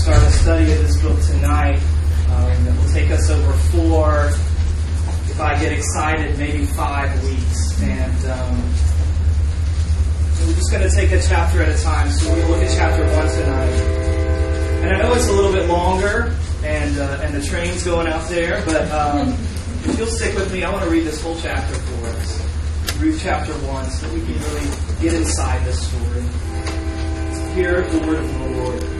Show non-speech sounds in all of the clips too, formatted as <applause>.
start a study of this book tonight. Um, it will take us over four, if I get excited, maybe five weeks. And um, we're just going to take a chapter at a time. So we'll look at chapter one tonight. And I know it's a little bit longer, and uh, and the train's going out there, but um, if you'll stick with me, I want to read this whole chapter for us. Ruth chapter 1, so we can really get inside this story. Hear the word of the Lord.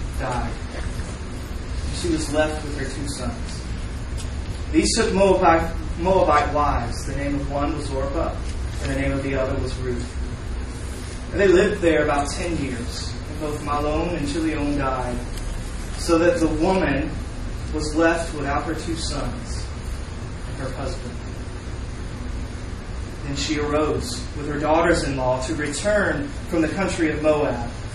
died. She was left with her two sons. These took Moabite, Moabite wives. The name of one was Orpah, and the name of the other was Ruth. And they lived there about ten years. And both Mahlon and Chilion died, so that the woman was left without her two sons and her husband. Then she arose with her daughters in law to return from the country of Moab.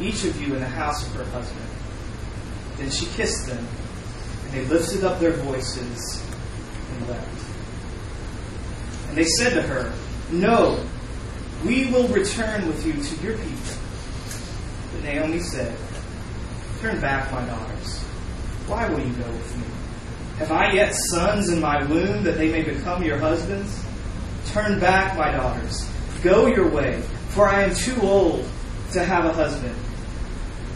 each of you in the house of her husband. Then she kissed them, and they lifted up their voices and wept. And they said to her, No, we will return with you to your people. But Naomi said, Turn back, my daughters. Why will you go with me? Have I yet sons in my womb that they may become your husbands? Turn back, my daughters. Go your way, for I am too old to have a husband.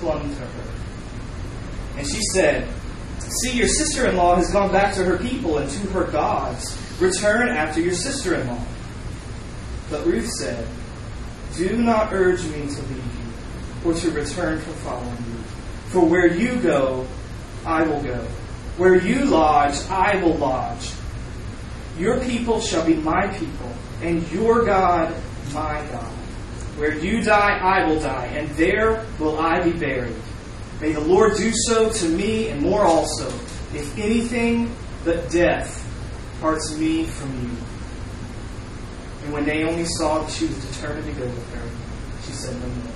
clung to her. And she said, See, your sister in law has gone back to her people and to her gods. Return after your sister in law. But Ruth said, Do not urge me to leave you or to return from following you. For where you go, I will go. Where you lodge, I will lodge. Your people shall be my people, and your God my God. Where you die, I will die, and there will I be buried. May the Lord do so to me, and more also, if anything but death parts me from you. And when Naomi saw that she was determined to go with her, she said no more.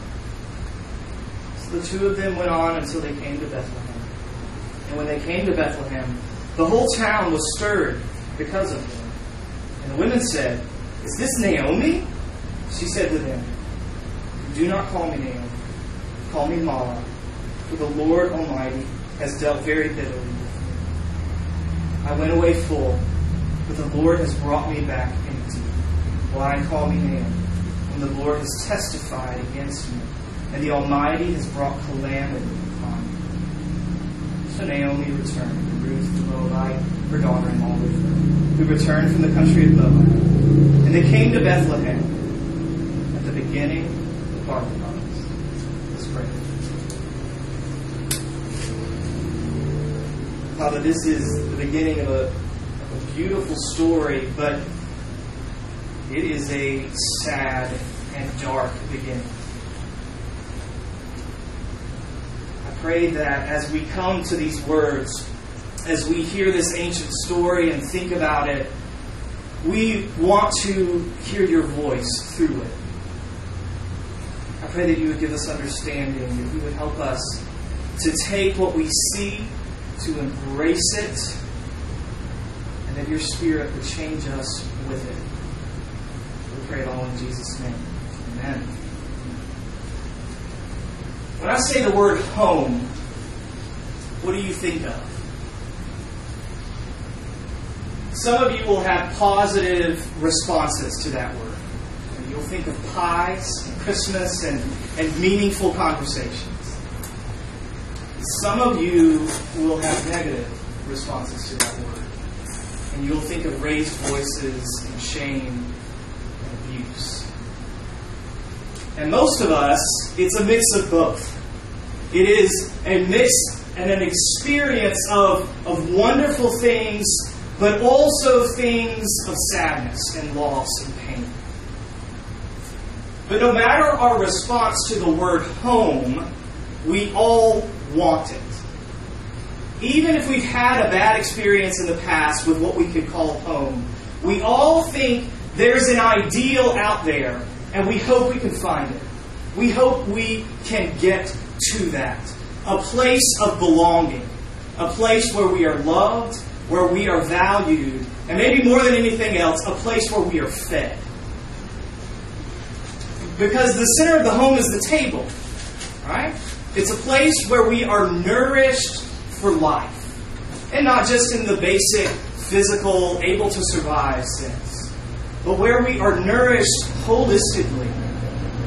So the two of them went on until they came to Bethlehem. And when they came to Bethlehem, the whole town was stirred because of them. And the women said, Is this Naomi? She said to them, Do not call me Naomi. Call me Mara, for the Lord Almighty has dealt very bitterly with me. I went away full, but the Lord has brought me back empty. Why call me Naomi, when the Lord has testified against me, and the Almighty has brought calamity upon me? so Naomi returned, and Ruth the Moabite, her daughter-in-law with her, who returned from the country of Moab. And they came to Bethlehem at the beginning pray. Father, this is the beginning of a, of a beautiful story, but it is a sad and dark beginning. I pray that as we come to these words, as we hear this ancient story and think about it, we want to hear your voice through it. Pray that you would give us understanding, that you would help us to take what we see, to embrace it, and that your Spirit would change us with it. We pray it all in Jesus' name. Amen. When I say the word home, what do you think of? Some of you will have positive responses to that word. You'll think of pies, and Christmas, and, and meaningful conversations. Some of you will have negative responses to that word. And you'll think of raised voices and shame and abuse. And most of us, it's a mix of both. It is a mix and an experience of, of wonderful things, but also things of sadness and loss and pain. But no matter our response to the word home, we all want it. Even if we've had a bad experience in the past with what we could call home, we all think there's an ideal out there, and we hope we can find it. We hope we can get to that. A place of belonging, a place where we are loved, where we are valued, and maybe more than anything else, a place where we are fed. Because the center of the home is the table, right? It's a place where we are nourished for life. And not just in the basic physical, able to survive sense, but where we are nourished holistically,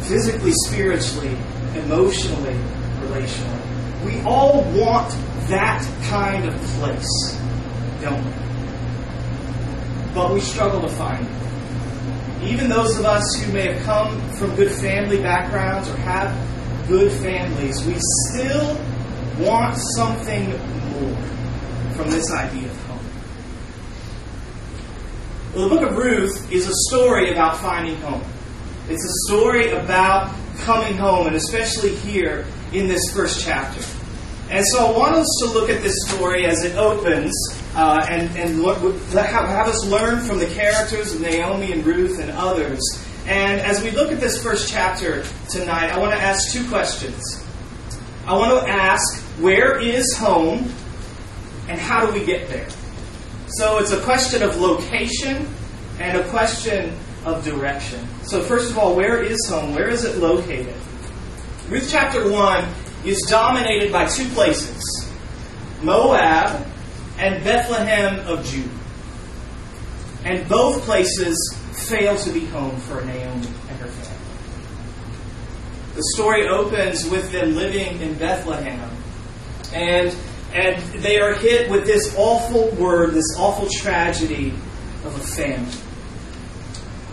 physically, spiritually, emotionally, relationally. We all want that kind of place, don't we? But we struggle to find it even those of us who may have come from good family backgrounds or have good families, we still want something more from this idea of home. Well, the book of Ruth is a story about finding home. It's a story about coming home, and especially here in this first chapter. And so I want us to look at this story as it opens uh, and, and have us learn from the characters of Naomi and Ruth and others. And as we look at this first chapter tonight, I want to ask two questions. I want to ask, where is home and how do we get there? So it's a question of location and a question of direction. So, first of all, where is home? Where is it located? Ruth chapter 1 is dominated by two places Moab and Bethlehem of Judah. And both places fail to be home for Naomi and her family. The story opens with them living in Bethlehem. And, and they are hit with this awful word, this awful tragedy of a famine.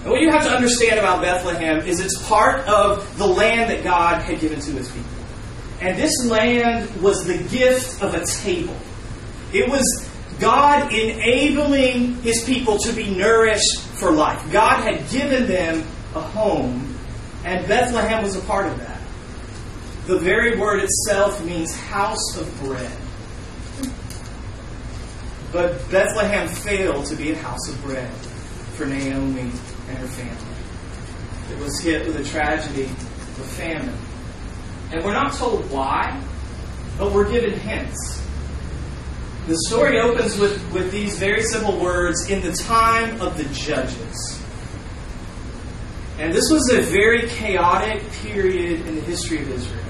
And what you have to understand about Bethlehem is it's part of the land that God had given to his people. And this land was the gift of a table. It was God enabling his people to be nourished for life. God had given them a home, and Bethlehem was a part of that. The very word itself means house of bread. But Bethlehem failed to be a house of bread for Naomi and her family. It was hit with a tragedy of famine. And we're not told why, but we're given hints. The story opens with, with these very simple words in the time of the judges. And this was a very chaotic period in the history of Israel.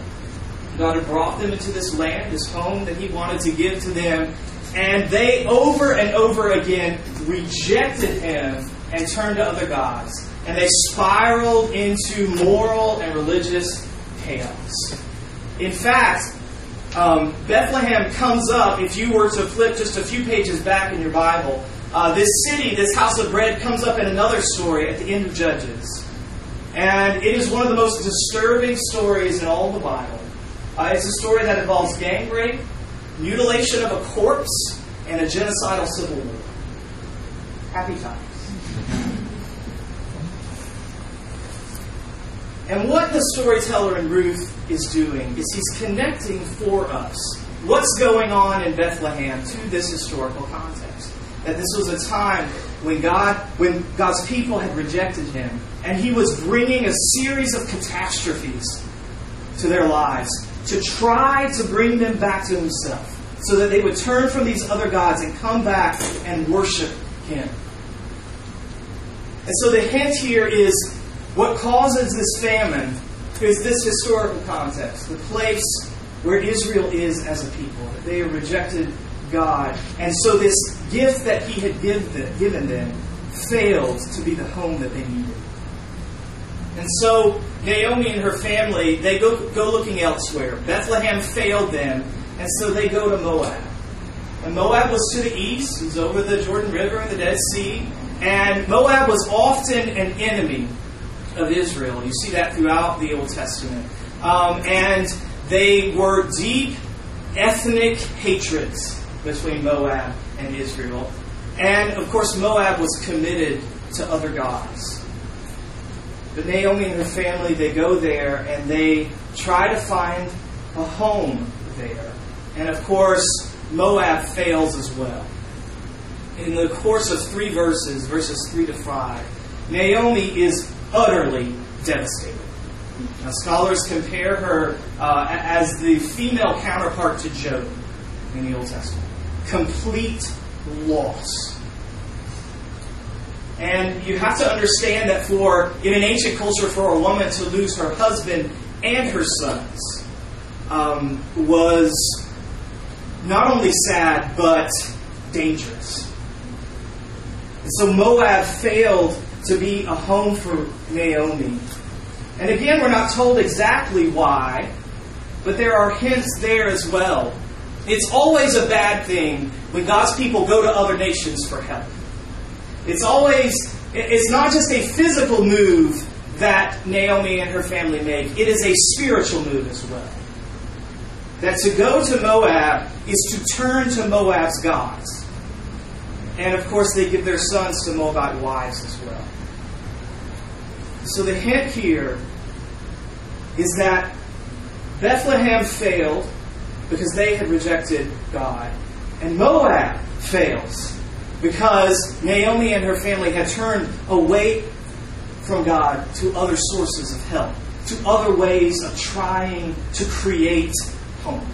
God had brought them into this land, this home that He wanted to give to them, and they over and over again rejected Him and turned to other gods. And they spiraled into moral and religious chaos. In fact, um, Bethlehem comes up, if you were to flip just a few pages back in your Bible, uh, this city, this house of bread, comes up in another story at the end of Judges. And it is one of the most disturbing stories in all the Bible. Uh, it's a story that involves gang rape, mutilation of a corpse, and a genocidal civil war. Happy times. And what the storyteller in Ruth is doing is he's connecting for us what's going on in Bethlehem to this historical context. That this was a time when God, when God's people had rejected Him, and He was bringing a series of catastrophes to their lives to try to bring them back to himself so that they would turn from these other gods and come back and worship him. And so the hint here is what causes this famine is this historical context, the place where Israel is as a people. They rejected God. And so this gift that he had given them failed to be the home that they needed. And so Naomi and her family, they go, go looking elsewhere. Bethlehem failed them, and so they go to Moab. And Moab was to the east, it was over the Jordan River and the Dead Sea. And Moab was often an enemy of Israel. You see that throughout the Old Testament. Um, and they were deep ethnic hatreds between Moab and Israel. And of course, Moab was committed to other gods. But Naomi and her family, they go there and they try to find a home there. And of course, Moab fails as well. In the course of three verses, verses 3 to 5, Naomi is utterly devastated. Now, scholars compare her uh, as the female counterpart to Job in the Old Testament. Complete loss. And you have to understand that for, in an ancient culture, for a woman to lose her husband and her sons um, was not only sad, but dangerous. And so Moab failed to be a home for Naomi. And again, we're not told exactly why, but there are hints there as well. It's always a bad thing when God's people go to other nations for help. It's always, it's not just a physical move that Naomi and her family make, it is a spiritual move as well. That to go to Moab is to turn to Moab's gods. And of course, they give their sons to Moabite wives as well. So the hint here is that Bethlehem failed because they had rejected God, and Moab fails because Naomi and her family had turned away from God to other sources of help, to other ways of trying to create home.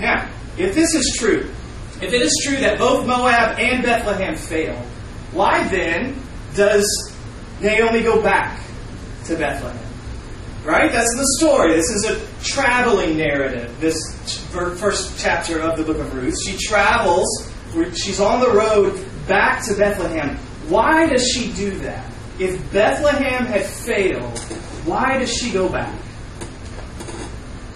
Now, if this is true, if it is true that both Moab and Bethlehem fail, why then does Naomi go back to Bethlehem? Right? That's the story. This is a traveling narrative, this first chapter of the book of Ruth. She travels, she's on the road back to Bethlehem. Why does she do that? If Bethlehem had failed, why does she go back?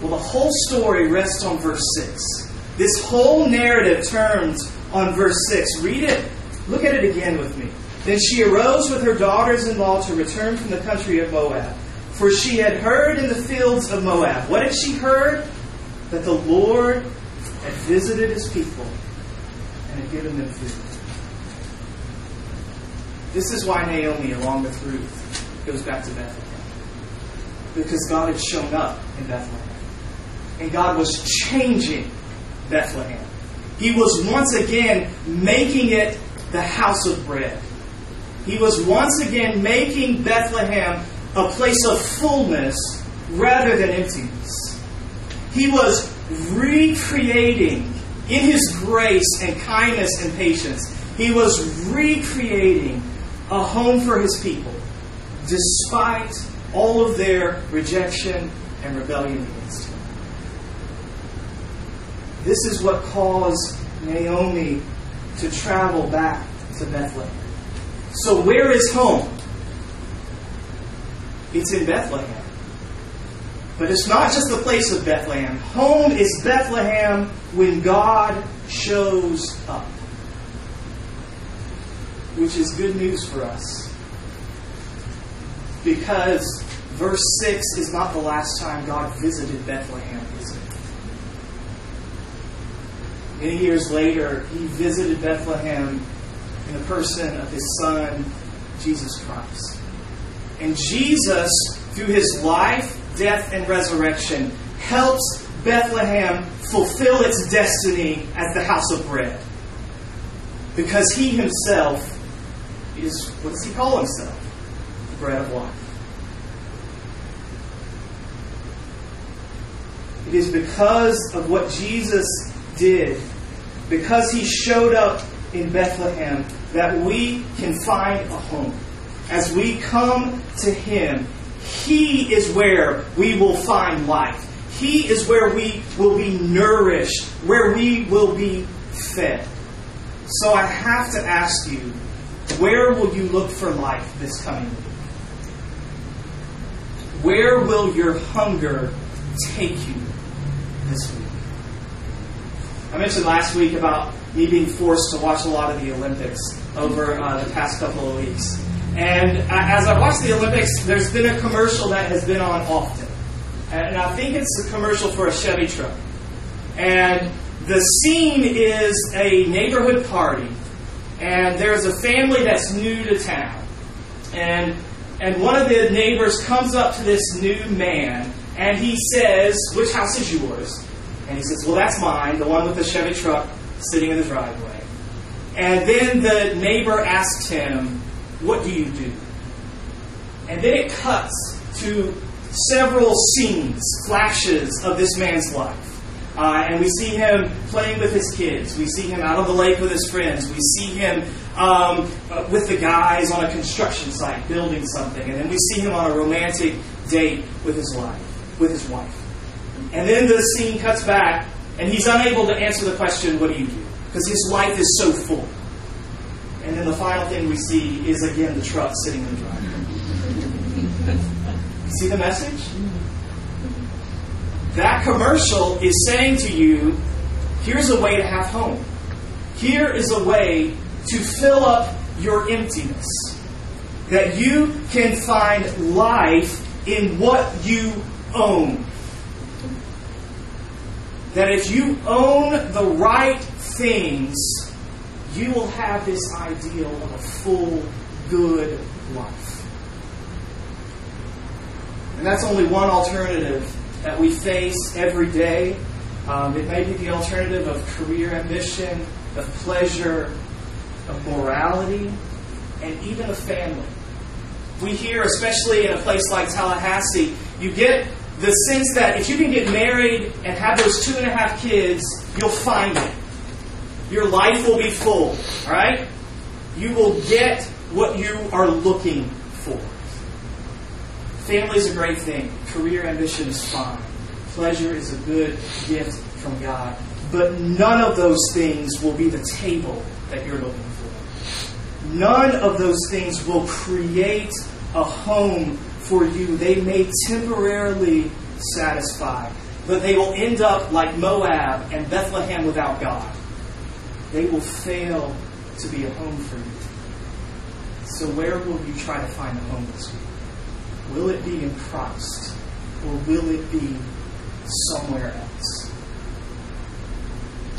Well, the whole story rests on verse 6. This whole narrative turns on verse 6. Read it. Look at it again with me. Then she arose with her daughters in law to return from the country of Moab. For she had heard in the fields of Moab. What had she heard? That the Lord had visited his people and had given them food. This is why Naomi, along with Ruth, goes back to Bethlehem. Because God had shown up in Bethlehem. And God was changing Bethlehem. He was once again making it the house of bread. He was once again making Bethlehem a place of fullness rather than emptiness. He was recreating in his grace and kindness and patience. He was recreating a home for his people despite all of their rejection and rebellion against him. This is what caused Naomi to travel back to Bethlehem. So, where is home? It's in Bethlehem. But it's not just the place of Bethlehem. Home is Bethlehem when God shows up. Which is good news for us. Because verse 6 is not the last time God visited Bethlehem, is it? Many years later, he visited Bethlehem in the person of his son, Jesus Christ. And Jesus, through his life, death, and resurrection, helps Bethlehem fulfill its destiny as the house of bread. Because he himself is, what does he call himself? The bread of life. It is because of what Jesus did, because he showed up in Bethlehem, that we can find a home. As we come to him, he is where we will find life. He is where we will be nourished, where we will be fed. So I have to ask you, where will you look for life this coming week? Where will your hunger take you this week? I mentioned last week about me being forced to watch a lot of the Olympics over uh, the past couple of weeks. And as I watch the Olympics, there's been a commercial that has been on often. And I think it's a commercial for a Chevy truck. And the scene is a neighborhood party. And there's a family that's new to town. And, and one of the neighbors comes up to this new man and he says, Which house is yours? And he says, Well, that's mine, the one with the Chevy truck sitting in the driveway. And then the neighbor asks him, What do you do? And then it cuts to several scenes, flashes of this man's life. Uh, and we see him playing with his kids. We see him out on the lake with his friends. We see him um, uh, with the guys on a construction site building something. And then we see him on a romantic date with his wife. With his wife. And then the scene cuts back, and he's unable to answer the question, "What do you do?" Because his life is so full. And then the final thing we see is again the truck sitting in the driveway. see the message? That commercial is saying to you, here's a way to have home. Here is a way to fill up your emptiness. That you can find life in what you own. That if you own the right things, you will have this ideal of a full, good life. And that's only one alternative that we face every day. Um, it may be the alternative of career ambition, of pleasure, of morality, and even of family. We hear, especially in a place like Tallahassee, you get the sense that if you can get married and have those two and a half kids, you'll find it. Your life will be full, right? You will get what you are looking for. Family is a great thing. Career ambition is fine. Pleasure is a good gift from God. But none of those things will be the table that you're looking for. None of those things will create a home for you. They may temporarily satisfy, but they will end up like Moab and Bethlehem without God. They will fail to be a home for you. So, where will you try to find a home this week? Will it be in Christ or will it be somewhere else?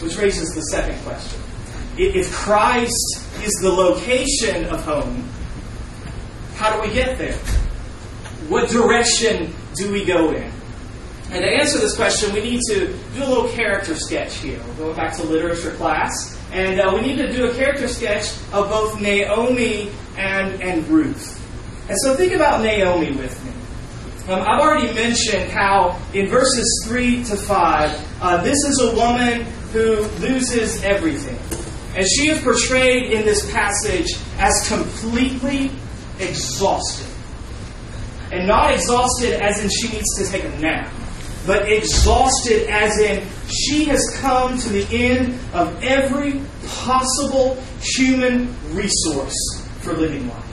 Which raises the second question. If Christ is the location of home, how do we get there? What direction do we go in? And to answer this question, we need to do a little character sketch here. We're going back to literature class. And uh, we need to do a character sketch of both Naomi and, and Ruth. And so think about Naomi with me. Um, I've already mentioned how in verses 3 to 5, uh, this is a woman who loses everything. And she is portrayed in this passage as completely exhausted. And not exhausted as in she needs to take a nap, but exhausted as in she has come to the end of every possible human resource for living life.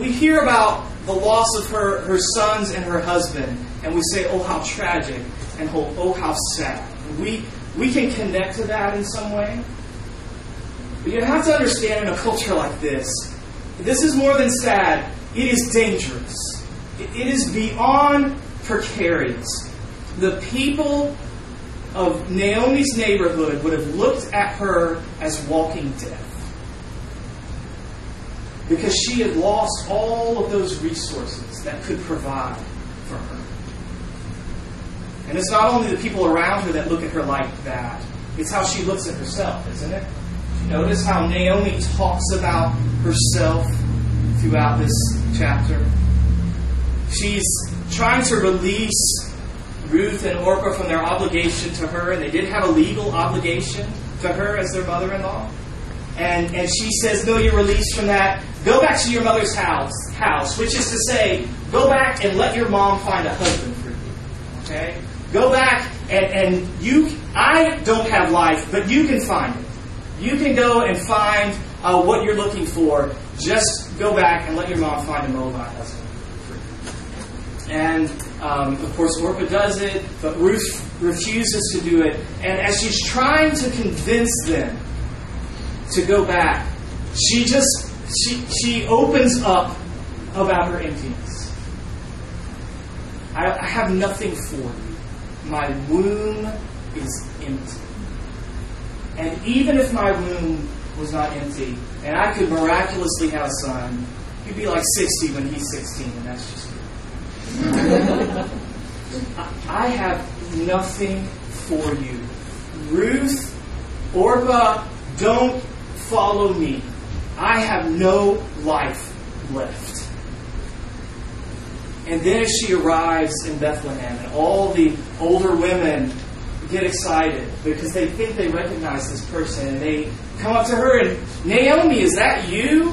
we hear about the loss of her, her sons and her husband, and we say, oh, how tragic, and oh, oh how sad. We, we can connect to that in some way. But you have to understand in a culture like this, this is more than sad, it is dangerous. It is beyond precarious. The people of Naomi's neighborhood would have looked at her as walking death because she had lost all of those resources that could provide for her. And it's not only the people around her that look at her like that, it's how she looks at herself, isn't it? Notice how Naomi talks about herself throughout this chapter. she's trying to release Ruth and Orpah from their obligation to her, and they did have a legal obligation to her as their mother in law. And, and she says, No, you're released from that. Go back to your mother's house, house, which is to say, go back and let your mom find a husband for you. Okay? Go back and, and you, I don't have life, but you can find it. You can go and find uh, what you're looking for. Just go back and let your mom find a Moabite husband. And um, of course, Orpah does it, but Ruth refuses to do it. And as she's trying to convince them to go back, she just she she opens up about her emptiness. I, I have nothing for you. My womb is empty. And even if my womb was not empty, and I could miraculously have a son, he'd be like 60 when he's 16, and that's just <laughs> I have nothing for you. Ruth, Orpah, don't follow me. I have no life left. And then as she arrives in Bethlehem, and all the older women get excited because they think they recognize this person, and they come up to her and, Naomi, is that you?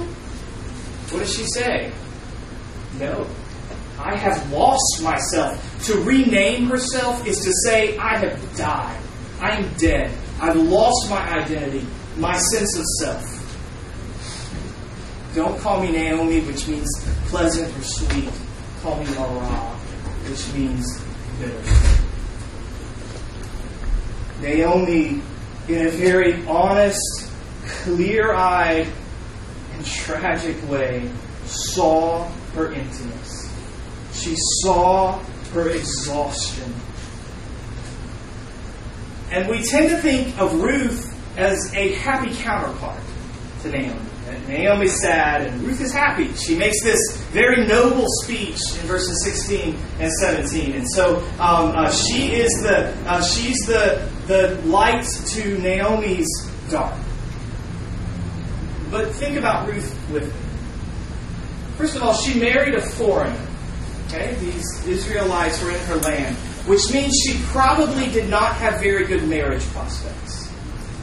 What does she say? No. I have lost myself. To rename herself is to say, I have died. I am dead. I've lost my identity, my sense of self. Don't call me Naomi, which means pleasant or sweet. Call me Mara, which means bitter. Naomi, in a very honest, clear eyed, and tragic way, saw her emptiness she saw her exhaustion. And we tend to think of Ruth as a happy counterpart to Naomi. Naomi's sad and Ruth is happy. She makes this very noble speech in verses 16 and 17. And so um, uh, she is the uh, she's the the light to Naomi's dark. But think about Ruth with me. First of all, she married a foreigner. Okay, these Israelites were in her land, which means she probably did not have very good marriage prospects.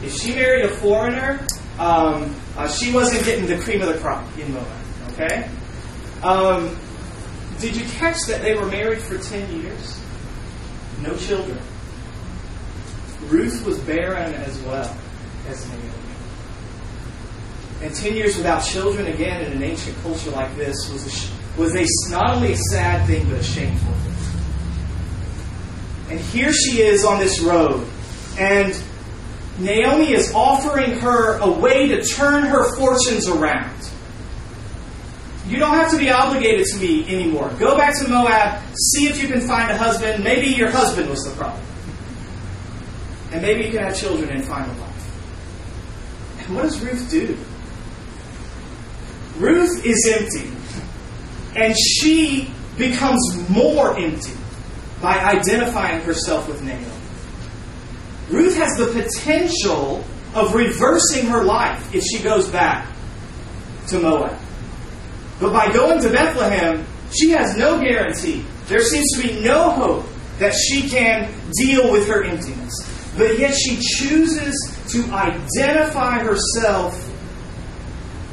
If she married a foreigner, um, uh, she wasn't getting the cream of the crop in Moab. Okay? Um, did you catch that they were married for 10 years? No children. Ruth was barren as well as Naomi. And 10 years without children, again, in an ancient culture like this, was a, was a, not only a sad thing, but a shameful thing. And here she is on this road. And Naomi is offering her a way to turn her fortunes around. You don't have to be obligated to me anymore. Go back to Moab, see if you can find a husband. Maybe your husband was the problem. And maybe you can have children and find a wife. And what does Ruth do? Ruth is empty. And she becomes more empty by identifying herself with Naomi. Ruth has the potential of reversing her life if she goes back to Moab. But by going to Bethlehem, she has no guarantee. There seems to be no hope that she can deal with her emptiness. But yet she chooses to identify herself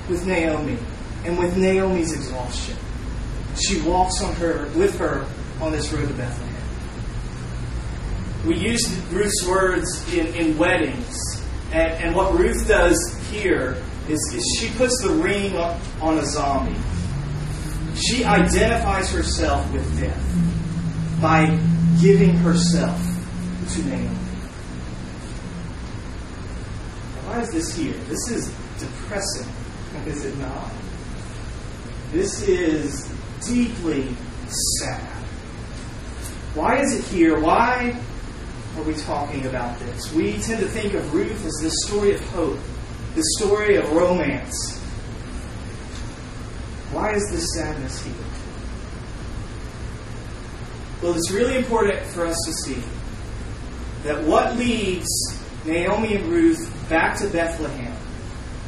with Naomi and with Naomi's exhaustion she walks on her with her on this road to Bethlehem. We use Ruth's words in, in weddings, and, and what Ruth does here is, is she puts the ring on a zombie. She identifies herself with death by giving herself to Naomi. Why is this here? This is depressing, is it not? This is deeply sad. Why is it here? Why are we talking about this? We tend to think of Ruth as this story of hope, the story of romance. Why is this sadness here? Well, it's really important for us to see that what leads Naomi and Ruth back to Bethlehem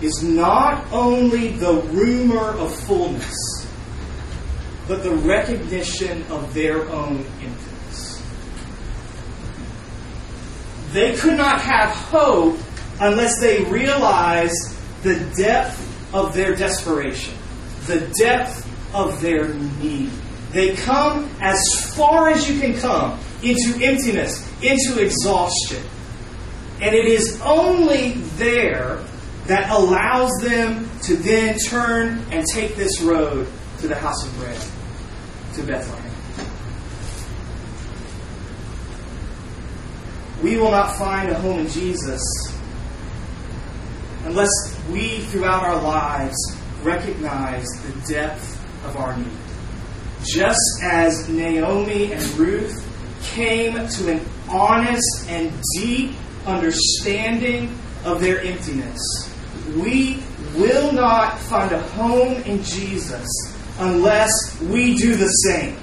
is not only the rumor of fullness but the recognition of their own impotence. They could not have hope unless they realized the depth of their desperation, the depth of their need. They come as far as you can come into emptiness, into exhaustion. And it is only there that allows them to then turn and take this road to the house of bread, to Bethlehem. We will not find a home in Jesus unless we, throughout our lives, recognize the depth of our need. Just as Naomi and Ruth came to an honest and deep understanding of their emptiness, we will not find a home in Jesus unless we do the same.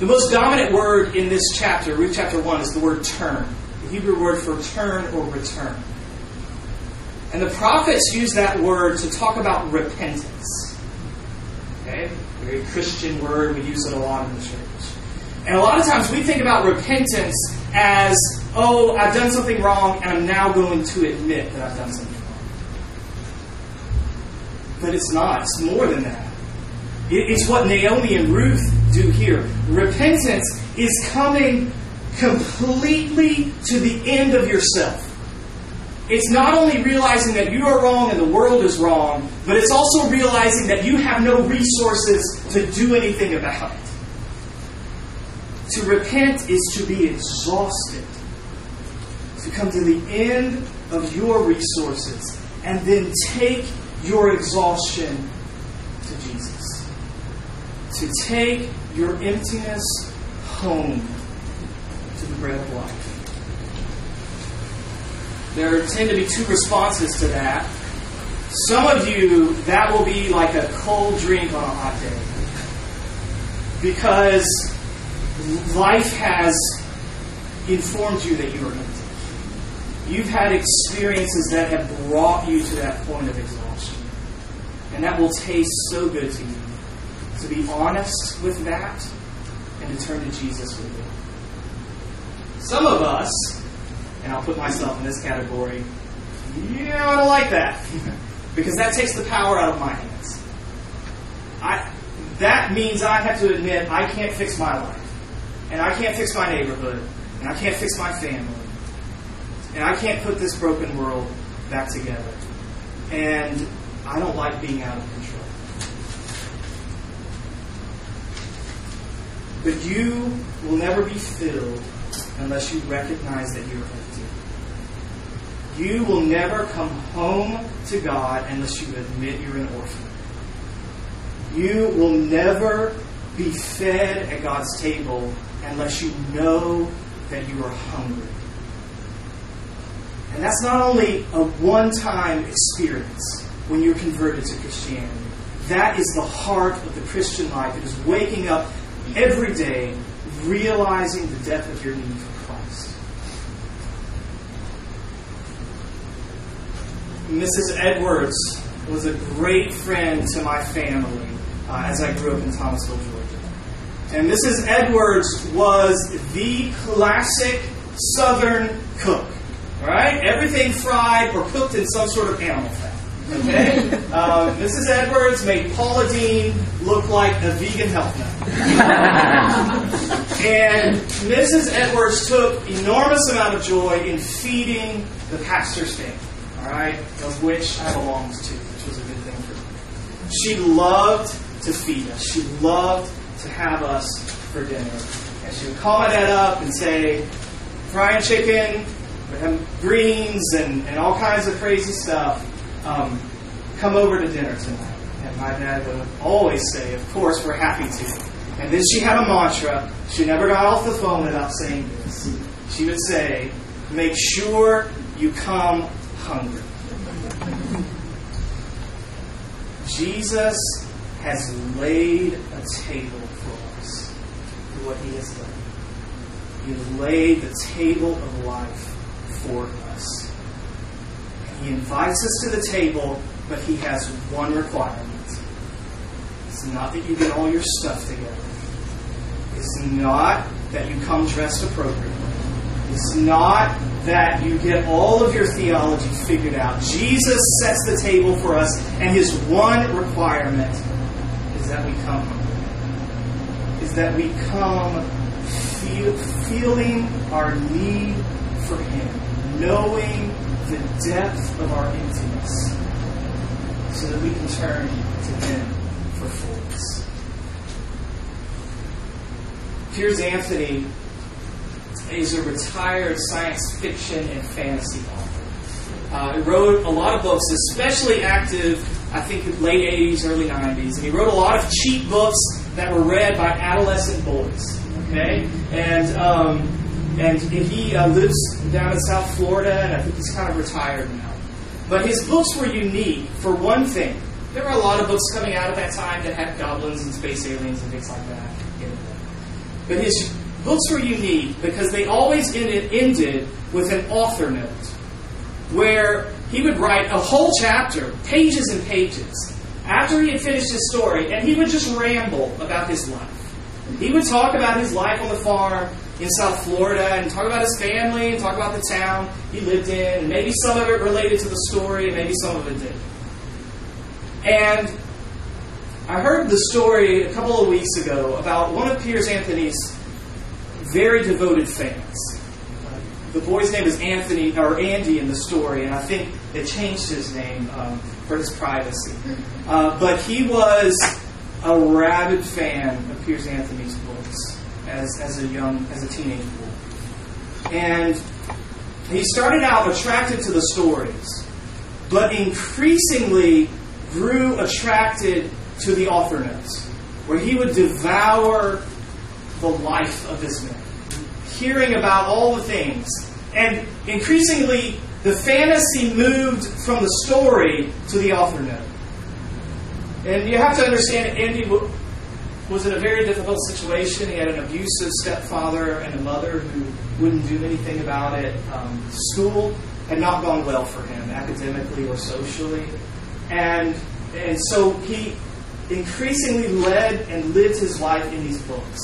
The most dominant word in this chapter, Ruth chapter 1, is the word turn. The Hebrew word for turn or return. And the prophets use that word to talk about repentance. Okay? Very Christian word. We use it a lot in the church. And a lot of times we think about repentance as, oh, I've done something wrong and I'm now going to admit that I've done something wrong. But it's not. It's more than that. It's what Naomi and Ruth do here. Repentance is coming completely to the end of yourself. It's not only realizing that you are wrong and the world is wrong, but it's also realizing that you have no resources to do anything about it. To repent is to be exhausted, to come to the end of your resources, and then take your exhaustion. To take your emptiness home to the bread of life. There tend to be two responses to that. Some of you, that will be like a cold drink on a hot day. Because life has informed you that you are empty. You've had experiences that have brought you to that point of exhaustion. And that will taste so good to you. To be honest with that and to turn to Jesus with it. Some of us, and I'll put myself in this category, yeah, I don't like that. <laughs> because that takes the power out of my hands. I, that means I have to admit I can't fix my life. And I can't fix my neighborhood. And I can't fix my family. And I can't put this broken world back together. And I don't like being out of But you will never be filled unless you recognize that you're empty. You will never come home to God unless you admit you're an orphan. You will never be fed at God's table unless you know that you are hungry. And that's not only a one time experience when you're converted to Christianity. That is the heart of the Christian life. It is waking up every day realizing the depth of your need for Christ. Mrs. Edwards was a great friend to my family uh, as I grew up in Thomasville, Georgia. And Mrs. Edwards was the classic Southern cook. All right? Everything fried or cooked in some sort of animal fat. Okay? <laughs> Uh, Mrs. Edwards made Paula Deen look like a vegan health nut. And Mrs. Edwards took enormous amount of joy in feeding the pastor's family, all right, of which I belonged to, which was a good thing for me. She loved to feed us. She loved to have us for dinner. And she would call my dad up and say, frying chicken, greens and, and all kinds of crazy stuff. Um, come over to dinner tonight. And my dad would always say, of course, we're happy to. And then she had a mantra. She never got off the phone without saying this. She would say, make sure you come hungry. Jesus has laid a table for us for what he has done. He has laid the table of life for us. He invites us to the table, but he has one requirement. It's It's not that you get all your stuff together. It's not that you come dressed appropriately. It's not that you get all of your theology figured out. Jesus sets the table for us, and his one requirement is that we come. Is that we come feel, feeling our need for him, knowing the depth of our emptiness, so that we can turn to him for fullness. Piers Anthony is a retired science fiction and fantasy author. Uh, he wrote a lot of books, especially active, I think, in late 80s, early 90s. And he wrote a lot of cheap books that were read by adolescent boys. Okay? And, um, and he uh, lives down in South Florida, and I think he's kind of retired now. But his books were unique for one thing. There were a lot of books coming out at that time that had goblins and space aliens and things like that. But his books were unique because they always ended, ended with an author note where he would write a whole chapter, pages and pages, after he had finished his story, and he would just ramble about his life. He would talk about his life on the farm in South Florida and talk about his family and talk about the town he lived in, and maybe some of it related to the story, and maybe some of it didn't. And I heard the story a couple of weeks ago about one of Piers Anthony's very devoted fans. The boy's name is Anthony or Andy in the story, and I think they changed his name um, for his privacy. Uh, but he was a rabid fan of Piers Anthony's books as, as a young as a teenage boy, and he started out attracted to the stories, but increasingly grew attracted to the author notes, where he would devour the life of this man hearing about all the things. And increasingly, the fantasy moved from the story to the author note. And you have to understand, Andy was in a very difficult situation. He had an abusive stepfather and a mother who wouldn't do anything about it. Um, school had not gone well for him, academically or socially. And, and so he increasingly led and lived his life in these books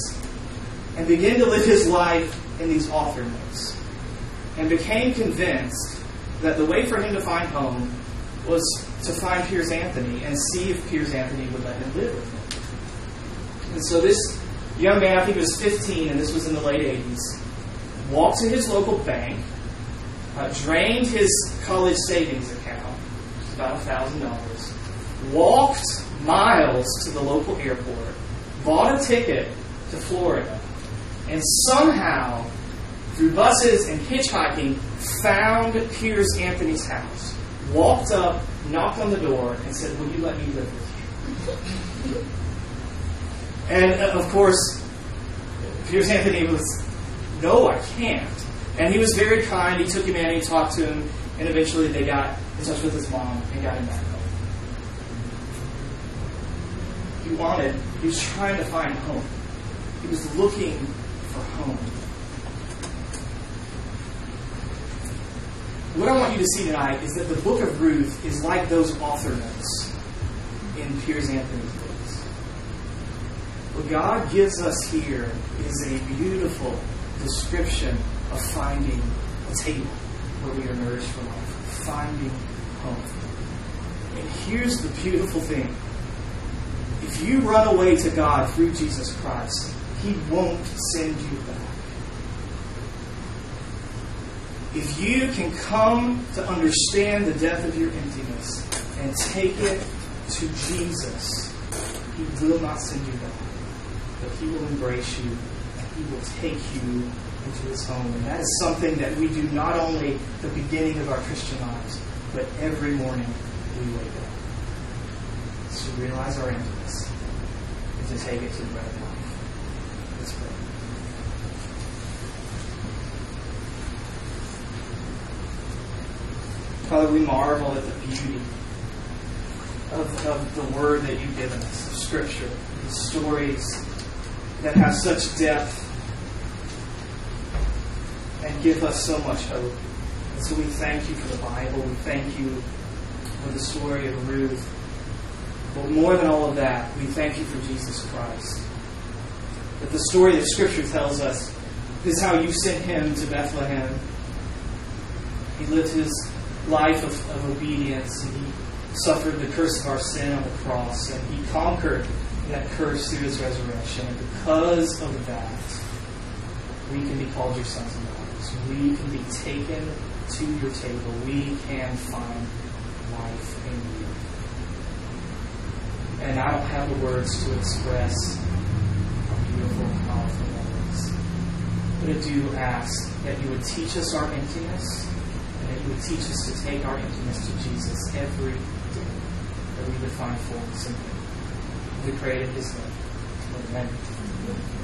and began to live his life in these author notes and became convinced that the way for him to find home was to find Piers Anthony and see if Piers Anthony would let him live with him. And so this young man, I think he was 15, and this was in the late 80s, walked to his local bank, uh, drained his college savings account, about $1,000, walked miles to the local airport, bought a ticket to Florida, and somehow, through buses and hitchhiking, found Piers Anthony's house, walked up, knocked on the door, and said, Will you let me live with you? And uh, of course, Piers Anthony was, No, I can't. And he was very kind. He took him in, he talked to him, and eventually they got in touch with his mom and got him back home. He wanted, he was trying to find home. He was looking for home. What I want you to see tonight is that the book of Ruth is like those author notes in Piers Anthony's books. What God gives us here is a beautiful description of finding a table where we are nourished for life, finding home. And here's the beautiful thing. If you run away to God through Jesus Christ, he won't send you back. If you can come to understand the depth of your emptiness and take it to Jesus, He will not send you back, but He will embrace you and He will take you into His home. And that is something that we do not only at the beginning of our Christian lives, but every morning we wake up. To realize our emptiness and to take it to the bread of life. Let's pray. Father, we marvel at the beauty of, of the word that you've given us, of Scripture, the stories that have such depth and give us so much hope. And so we thank you for the Bible. We thank you for the story of Ruth. But more than all of that, we thank you for Jesus Christ. That the story that Scripture tells us is how you sent him to Bethlehem. He lived his life of, of obedience and he suffered the curse of our sin on the cross and he conquered that curse through his resurrection. And because of that, we can be called your sons and daughters. We can be taken to your table. We can find life. And I don't have the words to express how beautiful and powerful that is. But I do ask that you would teach us our emptiness and that you would teach us to take our emptiness to Jesus every day, that we would find fullness in Him. We pray in His name. Amen.